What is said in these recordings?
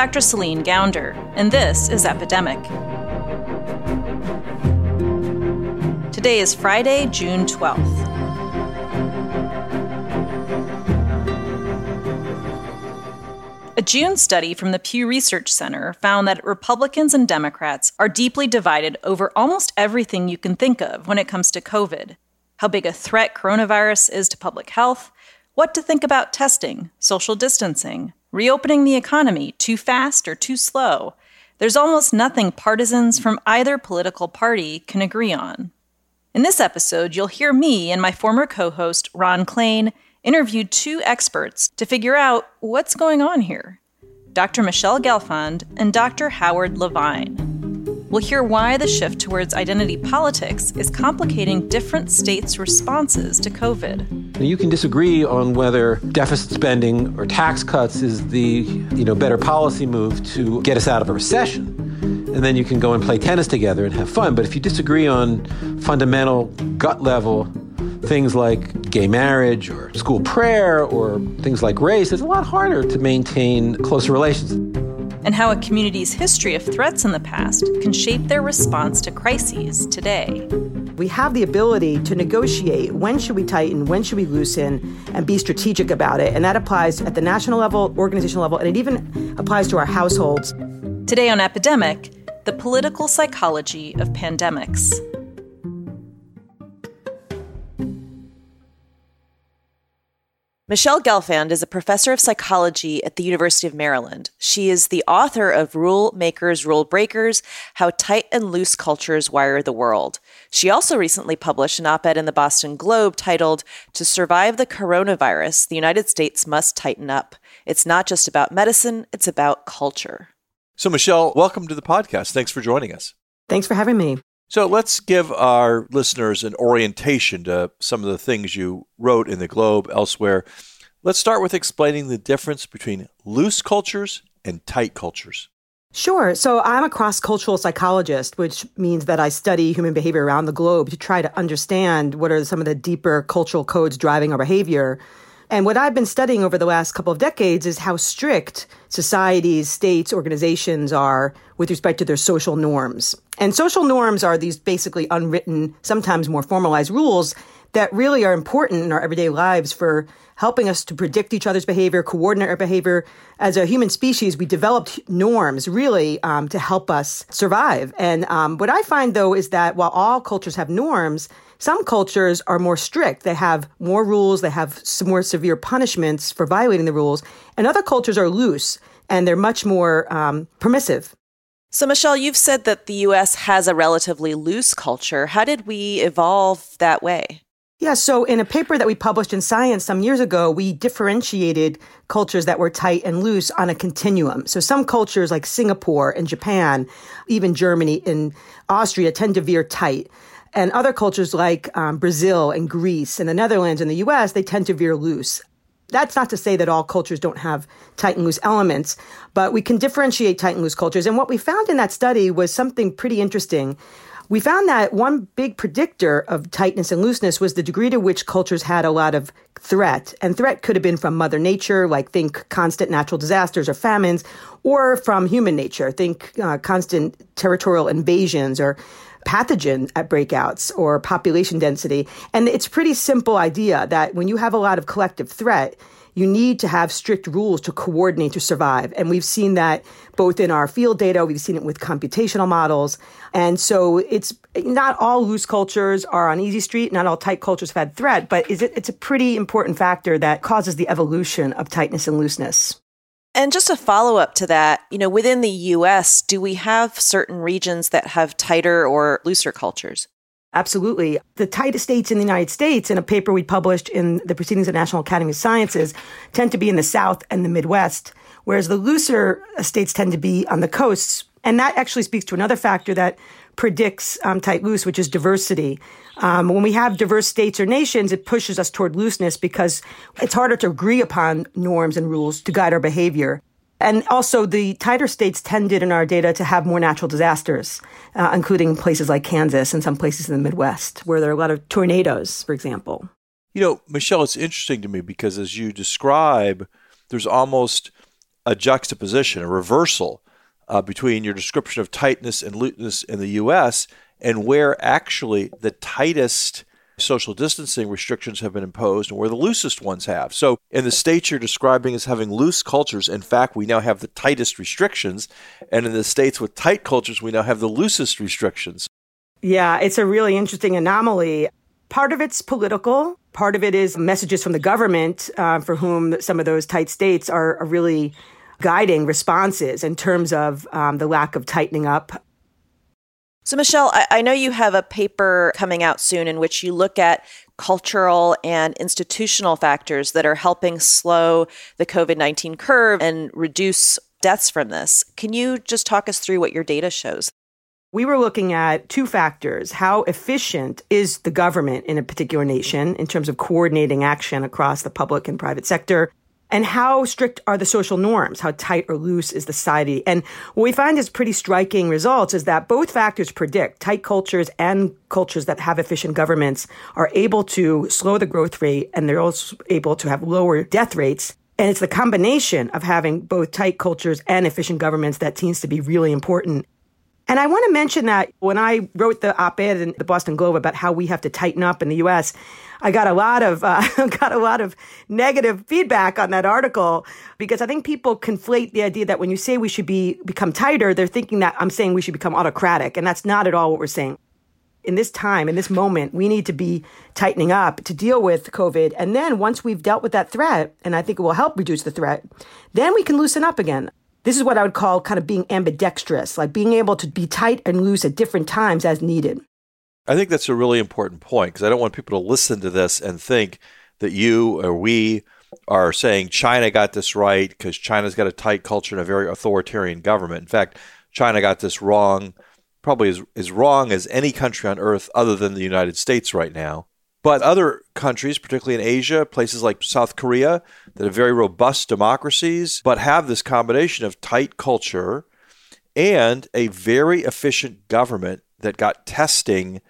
Dr. Celine Gounder, and this is Epidemic. Today is Friday, June 12th. A June study from the Pew Research Center found that Republicans and Democrats are deeply divided over almost everything you can think of when it comes to COVID how big a threat coronavirus is to public health, what to think about testing, social distancing, reopening the economy too fast or too slow. There's almost nothing partisans from either political party can agree on. In this episode, you'll hear me and my former co host, Ron Klain, interview two experts to figure out what's going on here Dr. Michelle Gelfand and Dr. Howard Lavine. We'll hear why the shift towards identity politics is complicating different states' responses to COVID. You can disagree on whether deficit spending or tax cuts is the you know, better policy move to get us out of a recession. And then you can go and play tennis together and have fun. But if you disagree on fundamental, gut level things like gay marriage or school prayer or things like race, it's a lot harder to maintain closer relations and how a community's history of threats in the past can shape their response to crises today. We have the ability to negotiate when should we tighten, when should we loosen, and be strategic about it. And that applies at the national level, organizational level, and it even applies to our households. Today on Epidemic, the political psychology of pandemics. Michelle Gelfand is a professor of psychology at the University of Maryland. She is the author of Rule Makers, Rule Breakers How Tight and Loose Cultures Wire the World. She also recently published an op ed in the Boston Globe titled, To Survive the Coronavirus, the United States Must Tighten Up. It's not just about medicine, it's about culture. So, Michelle, welcome to the podcast. Thanks for joining us. Thanks for having me. So let's give our listeners an orientation to some of the things you wrote in the Globe elsewhere. Let's start with explaining the difference between loose cultures and tight cultures. Sure. So I'm a cross cultural psychologist, which means that I study human behavior around the globe to try to understand what are some of the deeper cultural codes driving our behavior. And what I've been studying over the last couple of decades is how strict societies, states, organizations are with respect to their social norms. And social norms are these basically unwritten, sometimes more formalized rules that really are important in our everyday lives for helping us to predict each other's behavior, coordinate our behavior. As a human species, we developed norms really um, to help us survive. And um, what I find though is that while all cultures have norms, some cultures are more strict. They have more rules, they have some more severe punishments for violating the rules, and other cultures are loose and they're much more um, permissive. So, Michelle, you've said that the US has a relatively loose culture. How did we evolve that way? Yeah, so in a paper that we published in Science some years ago, we differentiated cultures that were tight and loose on a continuum. So some cultures like Singapore and Japan, even Germany and Austria tend to veer tight. And other cultures like um, Brazil and Greece and the Netherlands and the US, they tend to veer loose. That's not to say that all cultures don't have tight and loose elements, but we can differentiate tight and loose cultures. And what we found in that study was something pretty interesting. We found that one big predictor of tightness and looseness was the degree to which cultures had a lot of threat. And threat could have been from Mother Nature, like think constant natural disasters or famines, or from human nature, think uh, constant territorial invasions or pathogen at breakouts or population density. And it's pretty simple idea that when you have a lot of collective threat, you need to have strict rules to coordinate to survive. And we've seen that both in our field data, we've seen it with computational models. And so it's not all loose cultures are on easy street, not all tight cultures have had threat, but it's a pretty important factor that causes the evolution of tightness and looseness. And just a follow up to that, you know, within the US, do we have certain regions that have tighter or looser cultures? Absolutely. The tightest states in the United States, in a paper we published in the Proceedings of the National Academy of Sciences, tend to be in the South and the Midwest, whereas the looser states tend to be on the coasts. And that actually speaks to another factor that predicts um, tight loose, which is diversity. Um, when we have diverse states or nations, it pushes us toward looseness because it's harder to agree upon norms and rules to guide our behavior. And also, the tighter states tended in our data to have more natural disasters, uh, including places like Kansas and some places in the Midwest, where there are a lot of tornadoes, for example. You know, Michelle, it's interesting to me because as you describe, there's almost a juxtaposition, a reversal uh, between your description of tightness and looseness in the U.S. and where actually the tightest social distancing restrictions have been imposed and where the loosest ones have. So, in the states you're describing as having loose cultures, in fact, we now have the tightest restrictions. And in the states with tight cultures, we now have the loosest restrictions. Yeah, it's a really interesting anomaly. Part of it's political. Part of it is messages from the government uh, for whom some of those tight states are, are really guiding responses in terms of um, the lack of tightening up so, Michelle, I, I know you have a paper coming out soon in which you look at cultural and institutional factors that are helping slow the COVID 19 curve and reduce deaths from this. Can you just talk us through what your data shows? We were looking at two factors. How efficient is the government in a particular nation in terms of coordinating action across the public and private sector? And how strict are the social norms? How tight or loose is the society? And what we find is pretty striking results is that both factors predict tight cultures and cultures that have efficient governments are able to slow the growth rate and they're also able to have lower death rates. And it's the combination of having both tight cultures and efficient governments that seems to be really important. And I want to mention that when I wrote the op-ed in the Boston Globe about how we have to tighten up in the U.S., I got a lot of uh, got a lot of negative feedback on that article because I think people conflate the idea that when you say we should be become tighter, they're thinking that I'm saying we should become autocratic, and that's not at all what we're saying. In this time, in this moment, we need to be tightening up to deal with COVID. And then once we've dealt with that threat, and I think it will help reduce the threat, then we can loosen up again. This is what I would call kind of being ambidextrous, like being able to be tight and loose at different times as needed. I think that's a really important point because I don't want people to listen to this and think that you or we are saying China got this right because China's got a tight culture and a very authoritarian government. In fact, China got this wrong, probably as, as wrong as any country on earth other than the United States right now. But other countries, particularly in Asia, places like South Korea, that are very robust democracies, but have this combination of tight culture and a very efficient government that got testing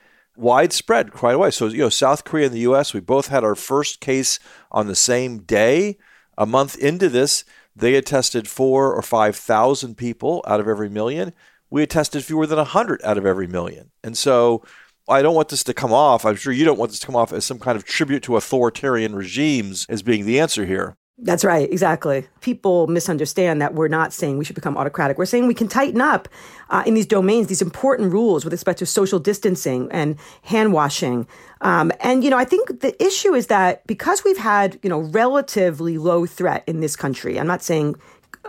widespread quite away. So, you know, South Korea and the U.S., we both had our first case on the same day. A month into this, they had tested four or 5,000 people out of every million. We had tested fewer than 100 out of every million. And so I don't want this to come off. I'm sure you don't want this to come off as some kind of tribute to authoritarian regimes as being the answer here. That's right, exactly. People misunderstand that we're not saying we should become autocratic. We're saying we can tighten up uh, in these domains, these important rules with respect to social distancing and hand washing. Um, and, you know, I think the issue is that because we've had, you know, relatively low threat in this country, I'm not saying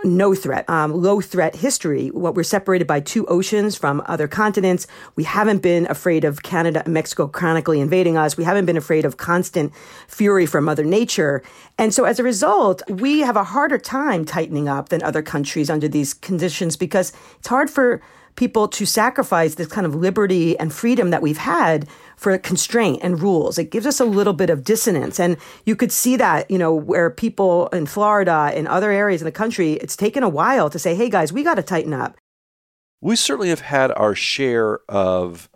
no threat, um, low threat history. What we're separated by two oceans from other continents. We haven't been afraid of Canada and Mexico chronically invading us. We haven't been afraid of constant fury from Mother Nature. And so as a result, we have a harder time tightening up than other countries under these conditions because it's hard for people to sacrifice this kind of liberty and freedom that we've had for constraint and rules. It gives us a little bit of dissonance. And you could see that, you know, where people in Florida and other areas in the country, it's taken a while to say, hey guys, we got to tighten up. We certainly have had our share of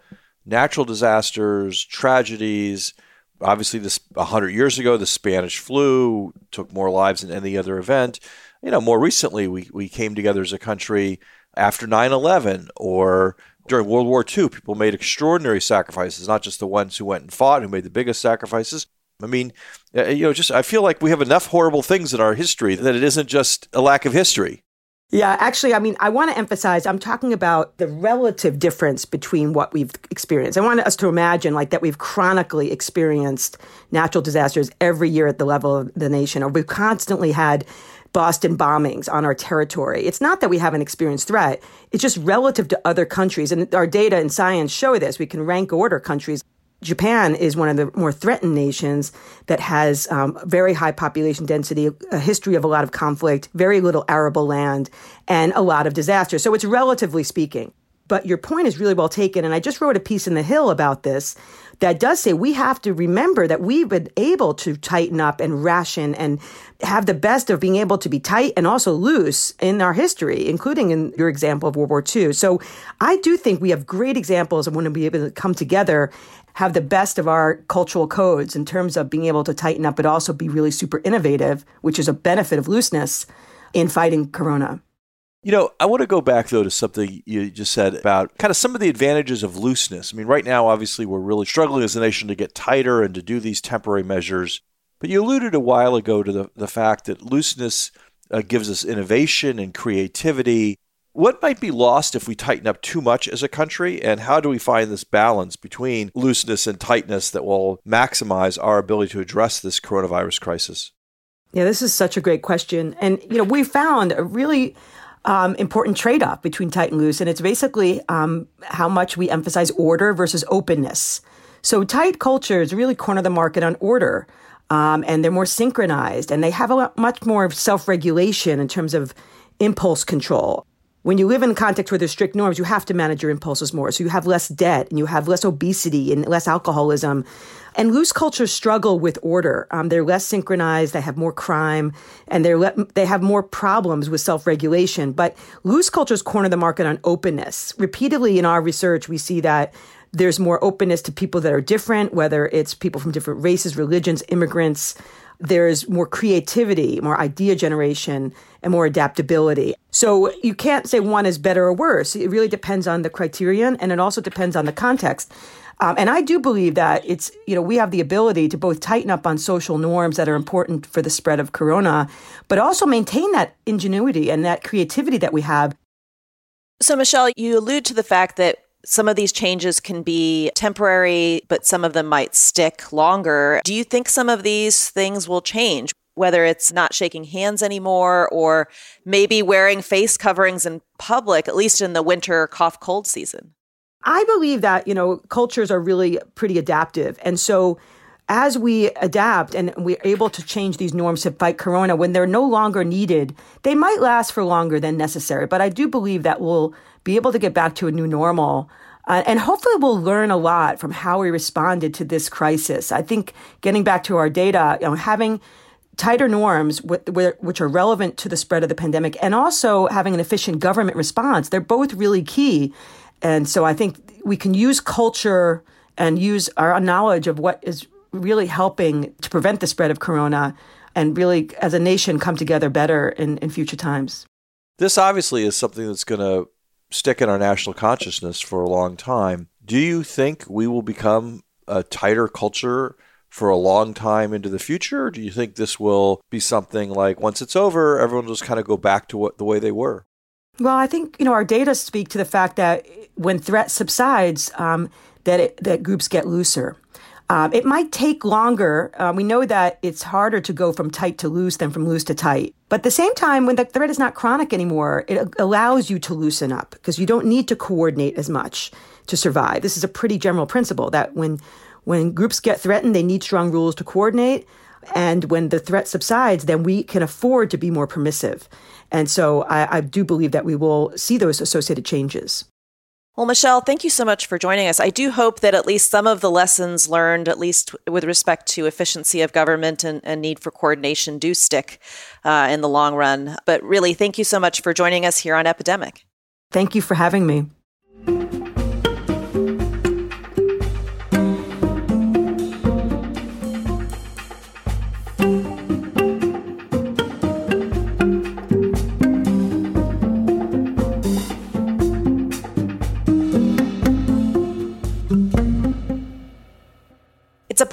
natural disasters, tragedies. Obviously, this 100 years ago, the Spanish flu took more lives than any other event. You know, more recently, we, we came together as a country after 9 11 or during World War II. People made extraordinary sacrifices, not just the ones who went and fought, who made the biggest sacrifices. I mean, uh, you know, just I feel like we have enough horrible things in our history that it isn't just a lack of history. Yeah, actually, I mean, I want to emphasize I'm talking about the relative difference between what we've experienced. I want us to imagine like that we've chronically experienced natural disasters every year at the level of the nation, or we've constantly had Boston bombings on our territory. It's not that we haven't experienced threat. It's just relative to other countries. And our data and science show this. We can rank order countries. Japan is one of the more threatened nations that has um, very high population density, a history of a lot of conflict, very little arable land, and a lot of disaster. So it's relatively speaking. But your point is really well taken. And I just wrote a piece in The Hill about this that does say we have to remember that we've been able to tighten up and ration and have the best of being able to be tight and also loose in our history, including in your example of World War II. So I do think we have great examples of when we able to come together, have the best of our cultural codes in terms of being able to tighten up, but also be really super innovative, which is a benefit of looseness in fighting corona. You know, I want to go back though to something you just said about kind of some of the advantages of looseness. I mean, right now, obviously, we're really struggling as a nation to get tighter and to do these temporary measures. But you alluded a while ago to the, the fact that looseness uh, gives us innovation and creativity. What might be lost if we tighten up too much as a country? And how do we find this balance between looseness and tightness that will maximize our ability to address this coronavirus crisis? Yeah, this is such a great question. And, you know, we found a really um, important trade off between tight and loose. And it's basically um, how much we emphasize order versus openness. So tight cultures really corner the market on order. Um, and they're more synchronized and they have a lot, much more self regulation in terms of impulse control. When you live in a context where there's strict norms, you have to manage your impulses more. So you have less debt and you have less obesity and less alcoholism. And loose cultures struggle with order. Um, they're less synchronized. They have more crime, and they're le- they have more problems with self regulation. But loose cultures corner the market on openness. Repeatedly in our research, we see that there's more openness to people that are different, whether it's people from different races, religions, immigrants. There's more creativity, more idea generation, and more adaptability. So you can't say one is better or worse. It really depends on the criterion, and it also depends on the context. Um, and I do believe that it's, you know, we have the ability to both tighten up on social norms that are important for the spread of corona, but also maintain that ingenuity and that creativity that we have. So, Michelle, you allude to the fact that some of these changes can be temporary, but some of them might stick longer. Do you think some of these things will change? Whether it's not shaking hands anymore or maybe wearing face coverings in public, at least in the winter cough cold season? I believe that, you know, cultures are really pretty adaptive. And so as we adapt and we're able to change these norms to fight corona when they're no longer needed, they might last for longer than necessary. But I do believe that we'll be able to get back to a new normal. Uh, and hopefully we'll learn a lot from how we responded to this crisis. I think getting back to our data, you know, having tighter norms which are relevant to the spread of the pandemic and also having an efficient government response, they're both really key. And so I think we can use culture and use our knowledge of what is really helping to prevent the spread of corona and really, as a nation, come together better in, in future times. This obviously is something that's going to stick in our national consciousness for a long time. Do you think we will become a tighter culture for a long time into the future? Or do you think this will be something like once it's over, everyone will just kind of go back to what the way they were? Well, I think you know our data speak to the fact that when threat subsides, um, that it, that groups get looser. Um, it might take longer. Uh, we know that it's harder to go from tight to loose than from loose to tight. But at the same time, when the threat is not chronic anymore, it allows you to loosen up because you don't need to coordinate as much to survive. This is a pretty general principle that when when groups get threatened, they need strong rules to coordinate. And when the threat subsides, then we can afford to be more permissive. And so I, I do believe that we will see those associated changes. Well, Michelle, thank you so much for joining us. I do hope that at least some of the lessons learned, at least with respect to efficiency of government and, and need for coordination, do stick uh, in the long run. But really, thank you so much for joining us here on Epidemic. Thank you for having me.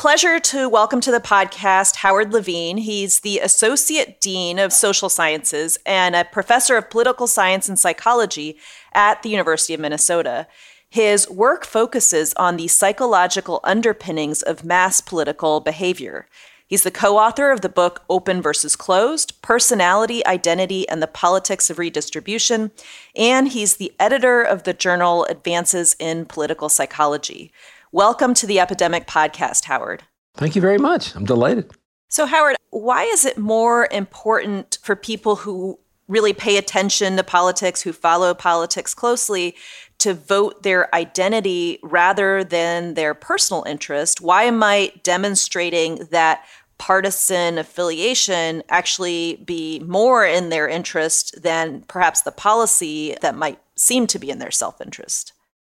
Pleasure to welcome to the podcast Howard Lavine. He's the Associate Dean of Social Sciences and a professor of political science and psychology at the University of Minnesota. His work focuses on the psychological underpinnings of mass political behavior. He's the co author of the book Open versus Closed Personality, Identity, and the Politics of Redistribution. And he's the editor of the journal Advances in Political Psychology. Welcome to the Epidemic Podcast, Howard. Thank you very much. I'm delighted. So, Howard, why is it more important for people who really pay attention to politics, who follow politics closely, to vote their identity rather than their personal interest? Why might demonstrating that partisan affiliation actually be more in their interest than perhaps the policy that might seem to be in their self interest?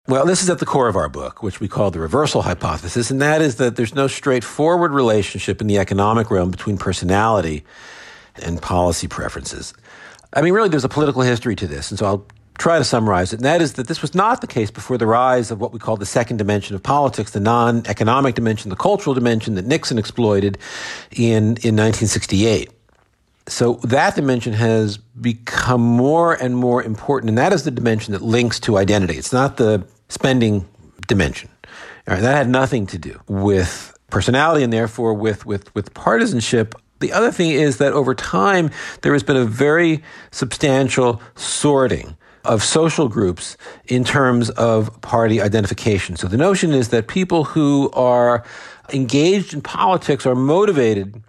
Well, this is at the core of our book, which we call the reversal hypothesis, and that is that there's no straightforward relationship in the economic realm between personality and policy preferences. I mean, really, there's a political history to this, and so I'll try to summarize it. And that is that this was not the case before the rise of what we call the second dimension of politics, the non economic dimension, the cultural dimension that Nixon exploited in, in 1968. So that dimension has become more and more important, and that is the dimension that links to identity. It's not the spending dimension. All right, that had nothing to do with personality and therefore with, with, with partisanship. The other thing is that over time, there has been a very substantial sorting of social groups in terms of party identification. So the notion is that people who are engaged in politics are motivated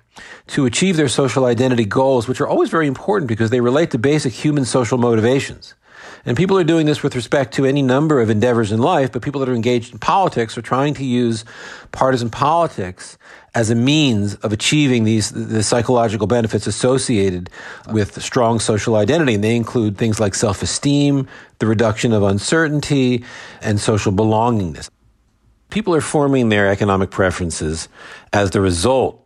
to achieve their social identity goals, which are always very important because they relate to basic human social motivations. And people are doing this with respect to any number of endeavors in life, but people that are engaged in politics are trying to use partisan politics as a means of achieving these the psychological benefits associated with strong social identity. And they include things like self-esteem, the reduction of uncertainty, and social belongingness. People are forming their economic preferences as the result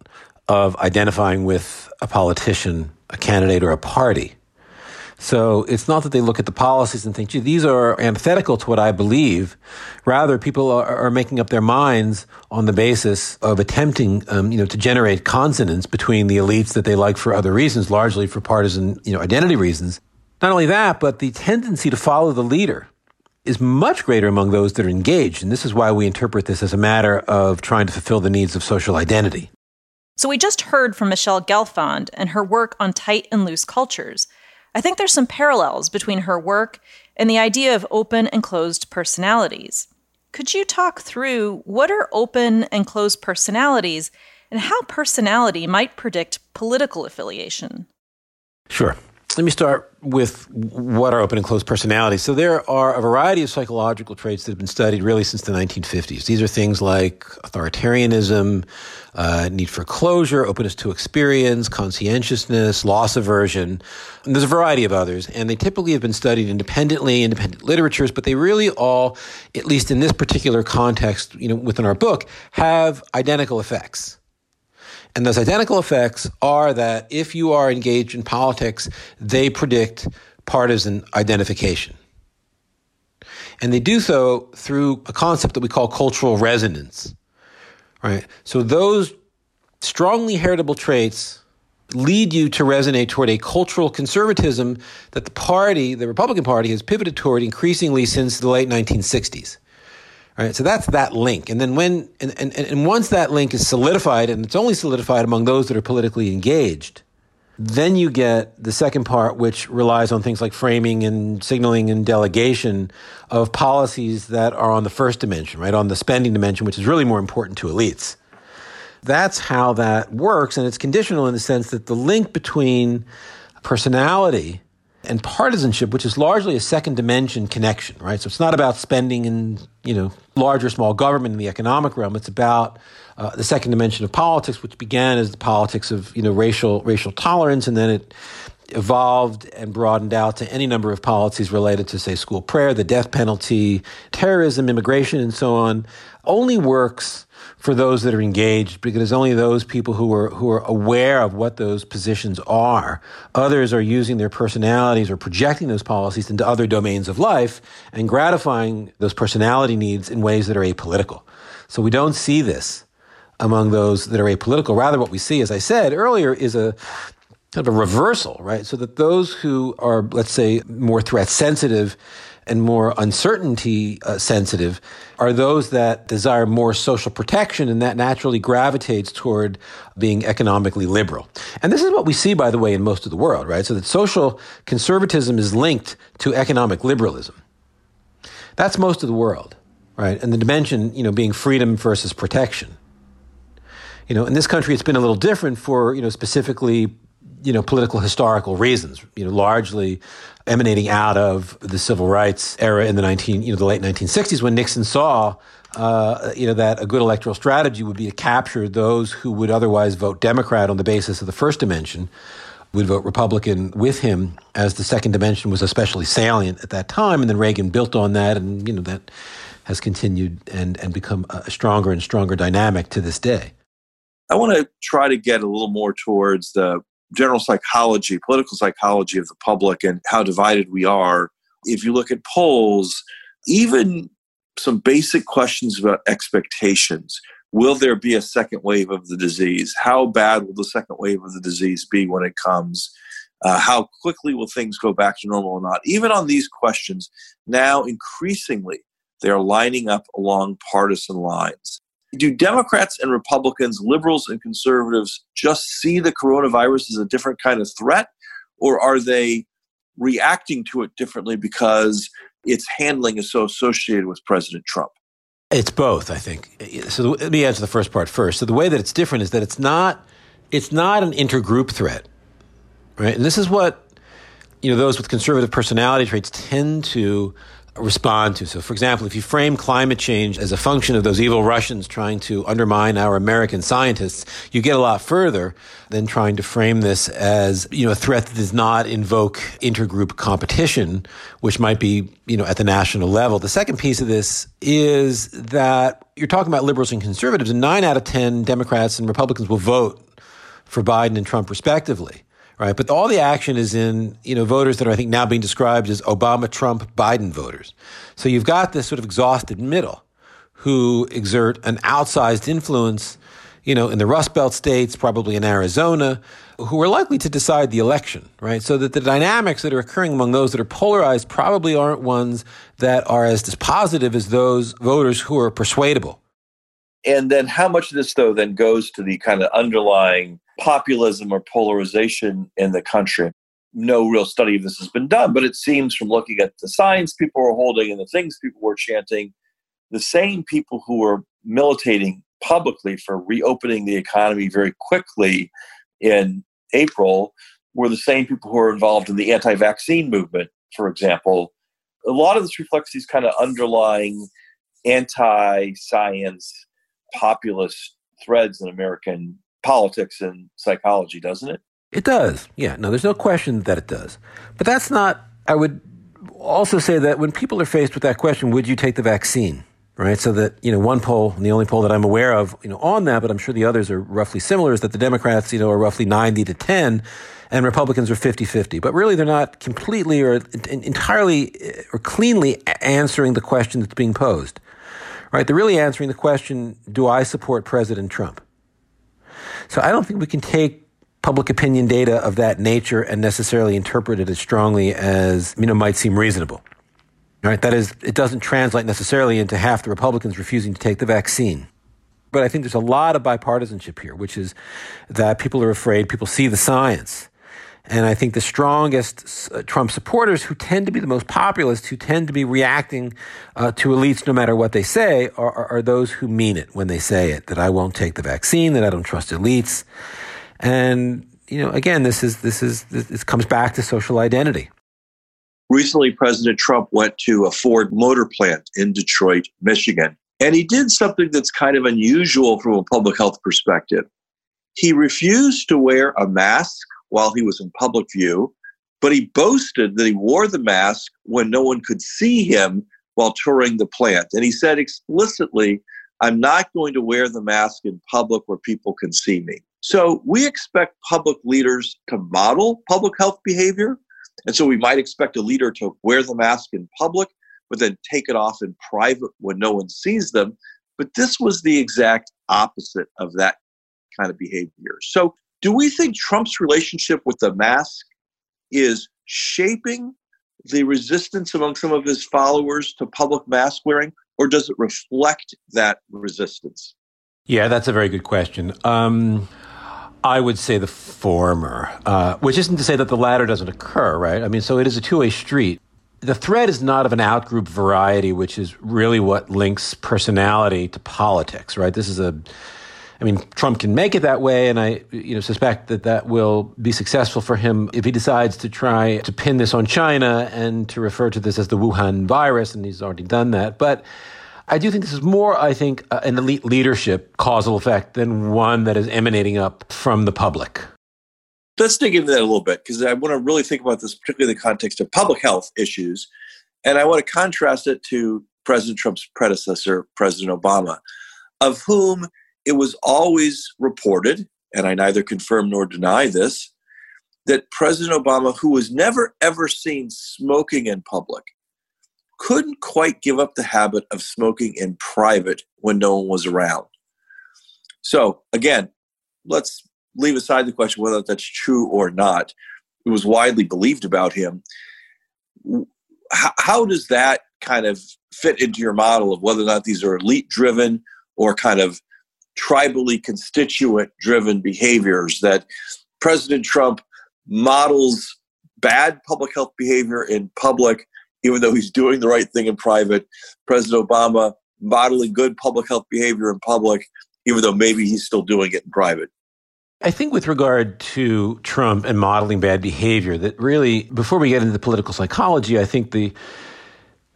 of identifying with a politician, a candidate, or a party. So it's not that they look at the policies and think, gee, these are antithetical to what I believe. Rather, people are, are making up their minds on the basis of attempting, um, you know, to generate consonance between the elites that they like for other reasons, largely for partisan, you know, identity reasons. Not only that, but the tendency to follow the leader is much greater among those that are engaged. And this is why we interpret this as a matter of trying to fulfill the needs of social identity. So we just heard from Michelle Gelfand and her work on tight and loose cultures. I think there's some parallels between her work and the idea of open and closed personalities. Could you talk through what are open and closed personalities and how personality might predict political affiliation? Sure. Let me start with what are open and closed personalities. So there are a variety of psychological traits that have been studied really since the 1950s. These are things like authoritarianism, uh, need for closure, openness to experience, conscientiousness, loss aversion. And there's a variety of others, and they typically have been studied independently, independent literatures, but they really all, at least in this particular context, you know, within our book, have identical effects. And those identical effects are that if you are engaged in politics, they predict partisan identification. And they do so through a concept that we call cultural resonance. Right? So those strongly heritable traits lead you to resonate toward a cultural conservatism that the party, the Republican Party, has pivoted toward increasingly since the late 1960s. Right, so that's that link. And then when, and, and, and once that link is solidified, and it's only solidified among those that are politically engaged, then you get the second part, which relies on things like framing and signaling and delegation of policies that are on the first dimension, right? On the spending dimension, which is really more important to elites. That's how that works. And it's conditional in the sense that the link between personality and partisanship, which is largely a second dimension connection, right? So it's not about spending in, you know, large or small government in the economic realm. It's about uh, the second dimension of politics, which began as the politics of, you know, racial racial tolerance, and then it evolved and broadened out to any number of policies related to, say, school prayer, the death penalty, terrorism, immigration, and so on. Only works for those that are engaged because only those people who are who are aware of what those positions are. Others are using their personalities or projecting those policies into other domains of life and gratifying those personality needs in ways that are apolitical. So we don't see this among those that are apolitical. Rather, what we see, as I said earlier, is a kind of a reversal, right? So that those who are, let's say, more threat sensitive and more uncertainty uh, sensitive are those that desire more social protection and that naturally gravitates toward being economically liberal. And this is what we see, by the way, in most of the world, right? So that social conservatism is linked to economic liberalism. That's most of the world, right? And the dimension, you know, being freedom versus protection. You know, in this country, it's been a little different for, you know, specifically you know, political historical reasons, you know, largely emanating out of the civil rights era in the 19, you know, the late 1960s when Nixon saw, uh, you know, that a good electoral strategy would be to capture those who would otherwise vote Democrat on the basis of the first dimension, would vote Republican with him as the second dimension was especially salient at that time. And then Reagan built on that and, you know, that has continued and, and become a stronger and stronger dynamic to this day. I want to try to get a little more towards the general psychology, political psychology of the public, and how divided we are, if you look at polls, even some basic questions about expectations. Will there be a second wave of the disease? How bad will the second wave of the disease be when it comes? Uh, how quickly will things go back to normal or not? Even on these questions, now increasingly they're lining up along partisan lines. Do Democrats and Republicans, liberals and conservatives just see the coronavirus as a different kind of threat? Or are they reacting to it differently because its handling is so associated with President Trump? It's both, I think. So let me answer the first part first. So the way that it's different is that it's not it's not an intergroup threat, right? And this is what you know those with conservative personality traits tend to respond to. So, for example, if you frame climate change as a function of those evil Russians trying to undermine our American scientists, you get a lot further than trying to frame this as, you know, a threat that does not invoke intergroup competition, which might be, you know, at the national level. The second piece of this is that you're talking about liberals and conservatives, and nine out of 10 Democrats and Republicans will vote for Biden and Trump respectively right? But all the action is in, you know, voters that are, I think, now being described as Obama, Trump, Biden voters. So you've got this sort of exhausted middle who exert an outsized influence, you know, in the Rust Belt states, probably in Arizona, who are likely to decide the election, right? So that the dynamics that are occurring among those that are polarized probably aren't ones that are as dispositive as those voters who are persuadable. And then how much of this, though, then goes to the kind of underlying populism or polarization in the country. No real study of this has been done, but it seems from looking at the signs people were holding and the things people were chanting, the same people who were militating publicly for reopening the economy very quickly in April were the same people who were involved in the anti vaccine movement, for example. A lot of this reflects these kind of underlying anti science populist threads in American politics and psychology, doesn't it? It does. Yeah. No, there's no question that it does. But that's not, I would also say that when people are faced with that question, would you take the vaccine? Right. So that, you know, one poll, and the only poll that I'm aware of, you know, on that, but I'm sure the others are roughly similar, is that the Democrats, you know, are roughly 90 to 10 and Republicans are 50 50. But really, they're not completely or entirely eh, or cleanly answering the question that's being posed. Right. They're really answering the question do I support President Trump? So I don't think we can take public opinion data of that nature and necessarily interpret it as strongly as you know might seem reasonable. Right? That is, it doesn't translate necessarily into half the Republicans refusing to take the vaccine. But I think there's a lot of bipartisanship here, which is that people are afraid, people see the science. And I think the strongest uh, Trump supporters, who tend to be the most populist, who tend to be reacting uh, to elites no matter what they say, are, are, are, those who mean it when they say it that I won't take the vaccine, that I don't trust elites. And, you know, again, this is, this is, this, comes back to social identity. Recently, President Trump went to a Ford motor plant in Detroit, Michigan, and he did something that's kind of unusual from a public health perspective. He refused to wear a mask while he was in public view, but he boasted that he wore the mask when no one could see him while touring the plant. And he said explicitly, I'm not going to wear the mask in public where people can see me. So we expect public leaders to model public health behavior. And so we might expect a leader to wear the mask in public, but then take it off in private when no one sees them. But this was the exact opposite of that kind of behavior. So do we think Trump's relationship with the mask is shaping the resistance among some of his followers to public mask wearing, or does it reflect that resistance? Yeah, that's a very good question. Um, I would say the former, uh, which isn't to say that the latter doesn't occur, right? I mean, so it is a two way street. The threat is not of an outgroup variety, which is really what links personality to politics, right? This is a I mean, Trump can make it that way, and I, you know, suspect that that will be successful for him if he decides to try to pin this on China and to refer to this as the Wuhan virus, and he's already done that. But I do think this is more, I think, uh, an elite leadership causal effect than one that is emanating up from the public. Let's dig into that a little bit because I want to really think about this, particularly in the context of public health issues. And I want to contrast it to President Trump's predecessor, President Obama, of whom it was always reported, and I neither confirm nor deny this, that President Obama, who was never ever seen smoking in public, couldn't quite give up the habit of smoking in private when no one was around. So, again, let's leave aside the question whether that's true or not. It was widely believed about him. How, how does that kind of fit into your model of whether or not these are elite driven or kind of tribally constituent driven behaviors that President Trump models bad public health behavior in public, even though he's doing the right thing in private. President Obama modeling good public health behavior in public, even though maybe he's still doing it in private. I think with regard to Trump and modeling bad behavior, that really, before we get into the political psychology, I think the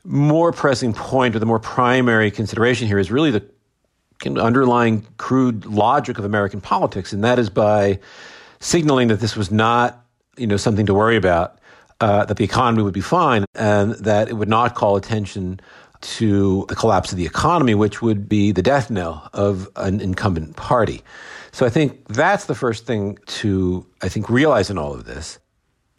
more pressing point or the more primary consideration here is really the underlying crude logic of American politics, and that is by signaling that this was not, you know, something to worry about, uh, that the economy would be fine, and that it would not call attention to the collapse of the economy, which would be the death knell of an incumbent party. So I think that's the first thing to, I think, realize in all of this.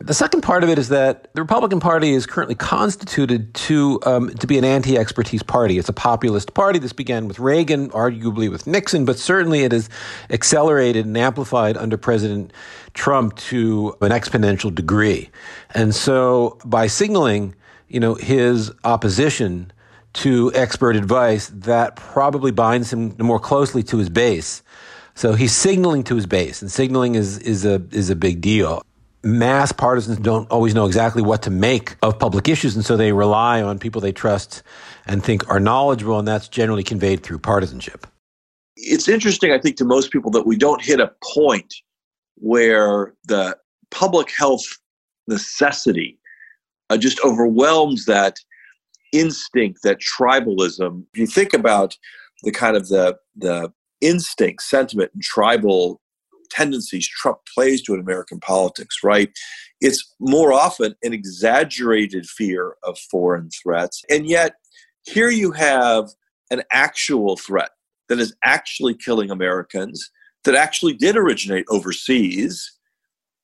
The second part of it is that the Republican Party is currently constituted to um, to be an anti-expertise party. It's a populist party. This began with Reagan, arguably with Nixon, but certainly it is accelerated and amplified under President Trump to an exponential degree. And so, by signaling, you know, his opposition to expert advice, that probably binds him more closely to his base so he's signaling to his base, and signaling is, is, a, is a big deal. Mass partisans don't always know exactly what to make of public issues, and so they rely on people they trust and think are knowledgeable, and that's generally conveyed through partisanship. It's interesting, I think, to most people that we don't hit a point where the public health necessity uh, just overwhelms that instinct, that tribalism. If you think about the kind of the the instinct, sentiment, and tribal tendencies Trump plays to in American politics, right? It's more often an exaggerated fear of foreign threats. And yet, here you have an actual threat that is actually killing Americans, that actually did originate overseas.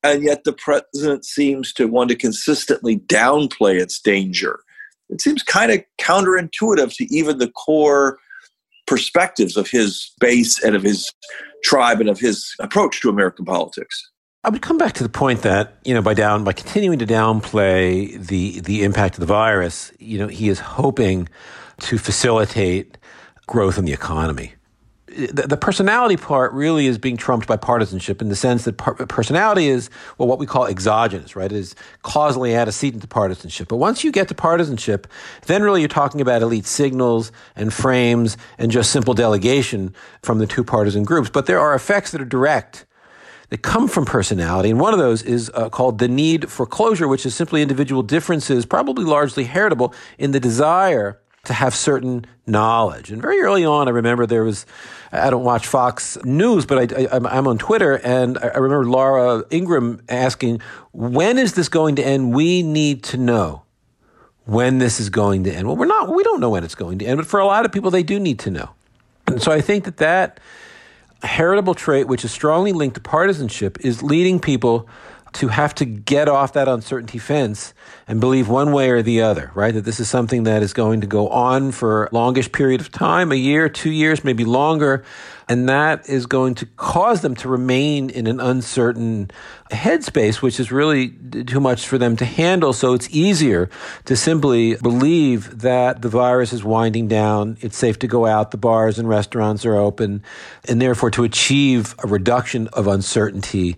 And yet, the president seems to want to consistently downplay its danger. It seems kind of counterintuitive to even the core perspectives of his base and of his tribe and of his approach to American politics. I would come back to the point that you know by down by continuing to downplay the the impact of the virus, you know he is hoping to facilitate growth in the economy the, the, personality part really is being trumped by partisanship in the sense that par- personality is well what we call exogenous, right? It is causally antecedent to partisanship. But once you get to partisanship, then really you're talking about elite signals and frames and just simple delegation from the two partisan groups. But there are effects that are direct that come from personality. And one of those is uh, called the need for closure, which is simply individual differences, probably largely heritable, in the desire to have certain knowledge. And very early on, I remember there was, I don't watch Fox News, but I, am on Twitter, and I remember Laura Ingraham asking, when is this going to end? We need to know when this is going to end. Well, we're not, we don't know when it's going to end, but for a lot of people, they do need to know. And so I think that that heritable trait, which is strongly linked to partisanship, is leading people to have to get off that uncertainty fence and believe one way or the other, right? That this is something that is going to go on for a longish period of time, a year, two years, maybe longer. And that is going to cause them to remain in an uncertain headspace, which is really too much for them to handle. So it's easier to simply believe that the virus is winding down. It's safe to go out. The bars and restaurants are open. And therefore to achieve a reduction of uncertainty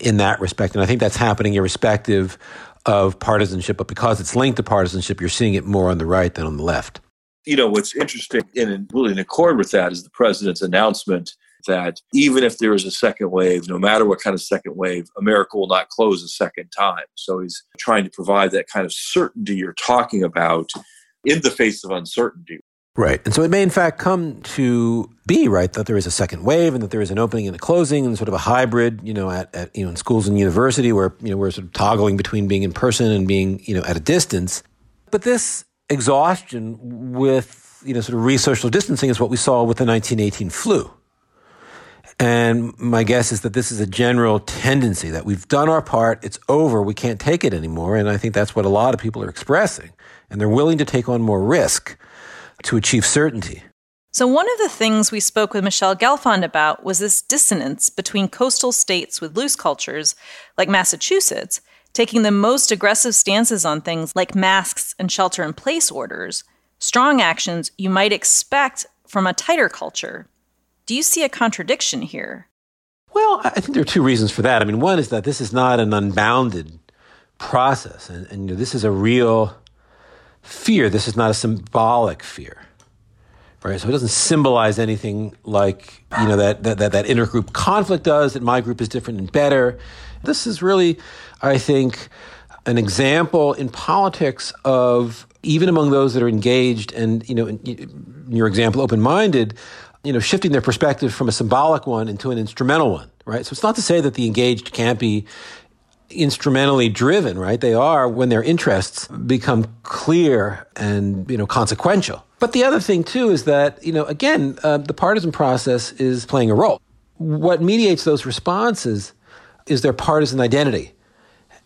in that respect. And I think that's happening irrespective of partisanship. But because it's linked to partisanship, you're seeing it more on the right than on the left you know, what's interesting and really in accord with that is the president's announcement that even if there is a second wave, no matter what kind of second wave, America will not close a second time. So he's trying to provide that kind of certainty you're talking about in the face of uncertainty. Right. And so it may in fact come to be, right, that there is a second wave and that there is an opening and a closing and sort of a hybrid, you know, at, at you know, in schools and university where, you know, we're sort of toggling between being in person and being, you know, at a distance. But this exhaustion with you know sort of re-social distancing is what we saw with the 1918 flu. And my guess is that this is a general tendency that we've done our part, it's over, we can't take it anymore. And I think that's what a lot of people are expressing. And they're willing to take on more risk to achieve certainty. So, one of the things we spoke with Michelle Gelfand about was this dissonance between coastal states with loose cultures, like Massachusetts, taking the most aggressive stances on things like masks and shelter in place orders, strong actions you might expect from a tighter culture. Do you see a contradiction here? Well, I think there are two reasons for that. I mean, one is that this is not an unbounded process, and, and you know, this is a real fear. This is not a symbolic fear, right? So it doesn't symbolize anything like you know that that that, that intergroup conflict does. That my group is different and better. This is really, I think, an example in politics of even among those that are engaged and you know, in, your example, open-minded you know, shifting their perspective from a symbolic one into an instrumental one, right? So it's not to say that the engaged can't be instrumentally driven, right? They are when their interests become clear and, you know, consequential. But the other thing too is that, you know, again, uh, the partisan process is playing a role. What mediates those responses is their partisan identity.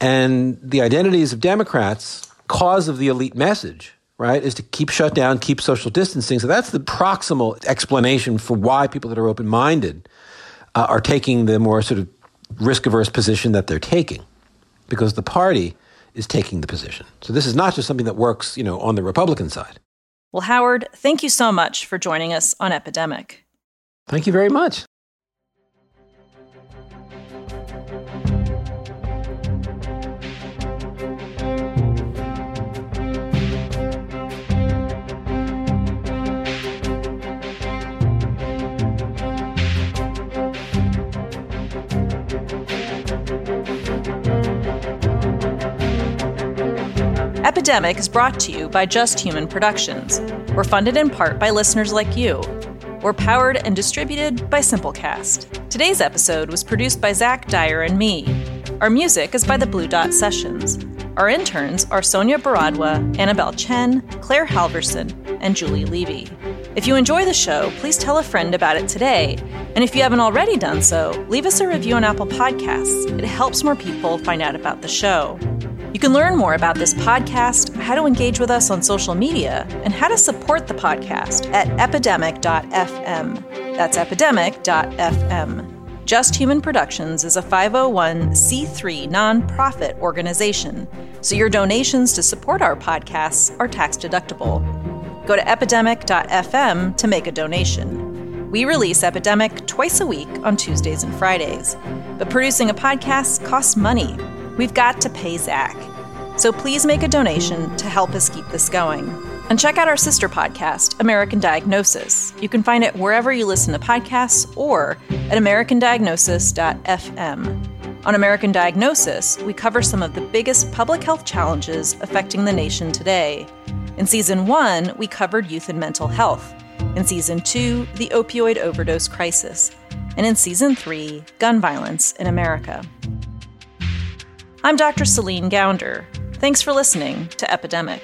And the identities of Democrats, cause of the elite message, right, is to keep shut down, keep social distancing. So that's the proximal explanation for why people that are open minded uh, are taking the more sort of risk averse position that they're taking, because the party is taking the position. So this is not just something that works, you know, on the Republican side. Well, Howard, thank you so much for joining us on Epidemic. Thank you very much. Epidemic is brought to you by Just Human Productions. We're funded in part by listeners like you. We're powered and distributed by Simplecast. Today's episode was produced by Zach Dyer and me. Our music is by the Blue Dot Sessions. Our interns are Sonia Baradwa, Annabelle Chen, Claire Halverson, and Julie Levy. If you enjoy the show, please tell a friend about it today. And if you haven't already done so, leave us a review on Apple Podcasts. It helps more people find out about the show. You can learn more about this podcast, how to engage with us on social media, and how to support the podcast at epidemic.fm. That's epidemic.fm. Just Human Productions is a 501c3 nonprofit organization, so your donations to support our podcasts are tax deductible. Go to epidemic.fm to make a donation. We release Epidemic twice a week on Tuesdays and Fridays, but producing a podcast costs money We've got to pay Zach. So please make a donation to help us keep this going. And check out our sister podcast, American Diagnosis. You can find it wherever you listen to podcasts or at americandiagnosis.fm. On American Diagnosis, we cover some of the biggest public health challenges affecting the nation today. In season one, we covered youth and mental health. In season two, the opioid overdose crisis. And in season three, gun violence in America. I'm Dr. Celine Gounder. Thanks for listening to Epidemic.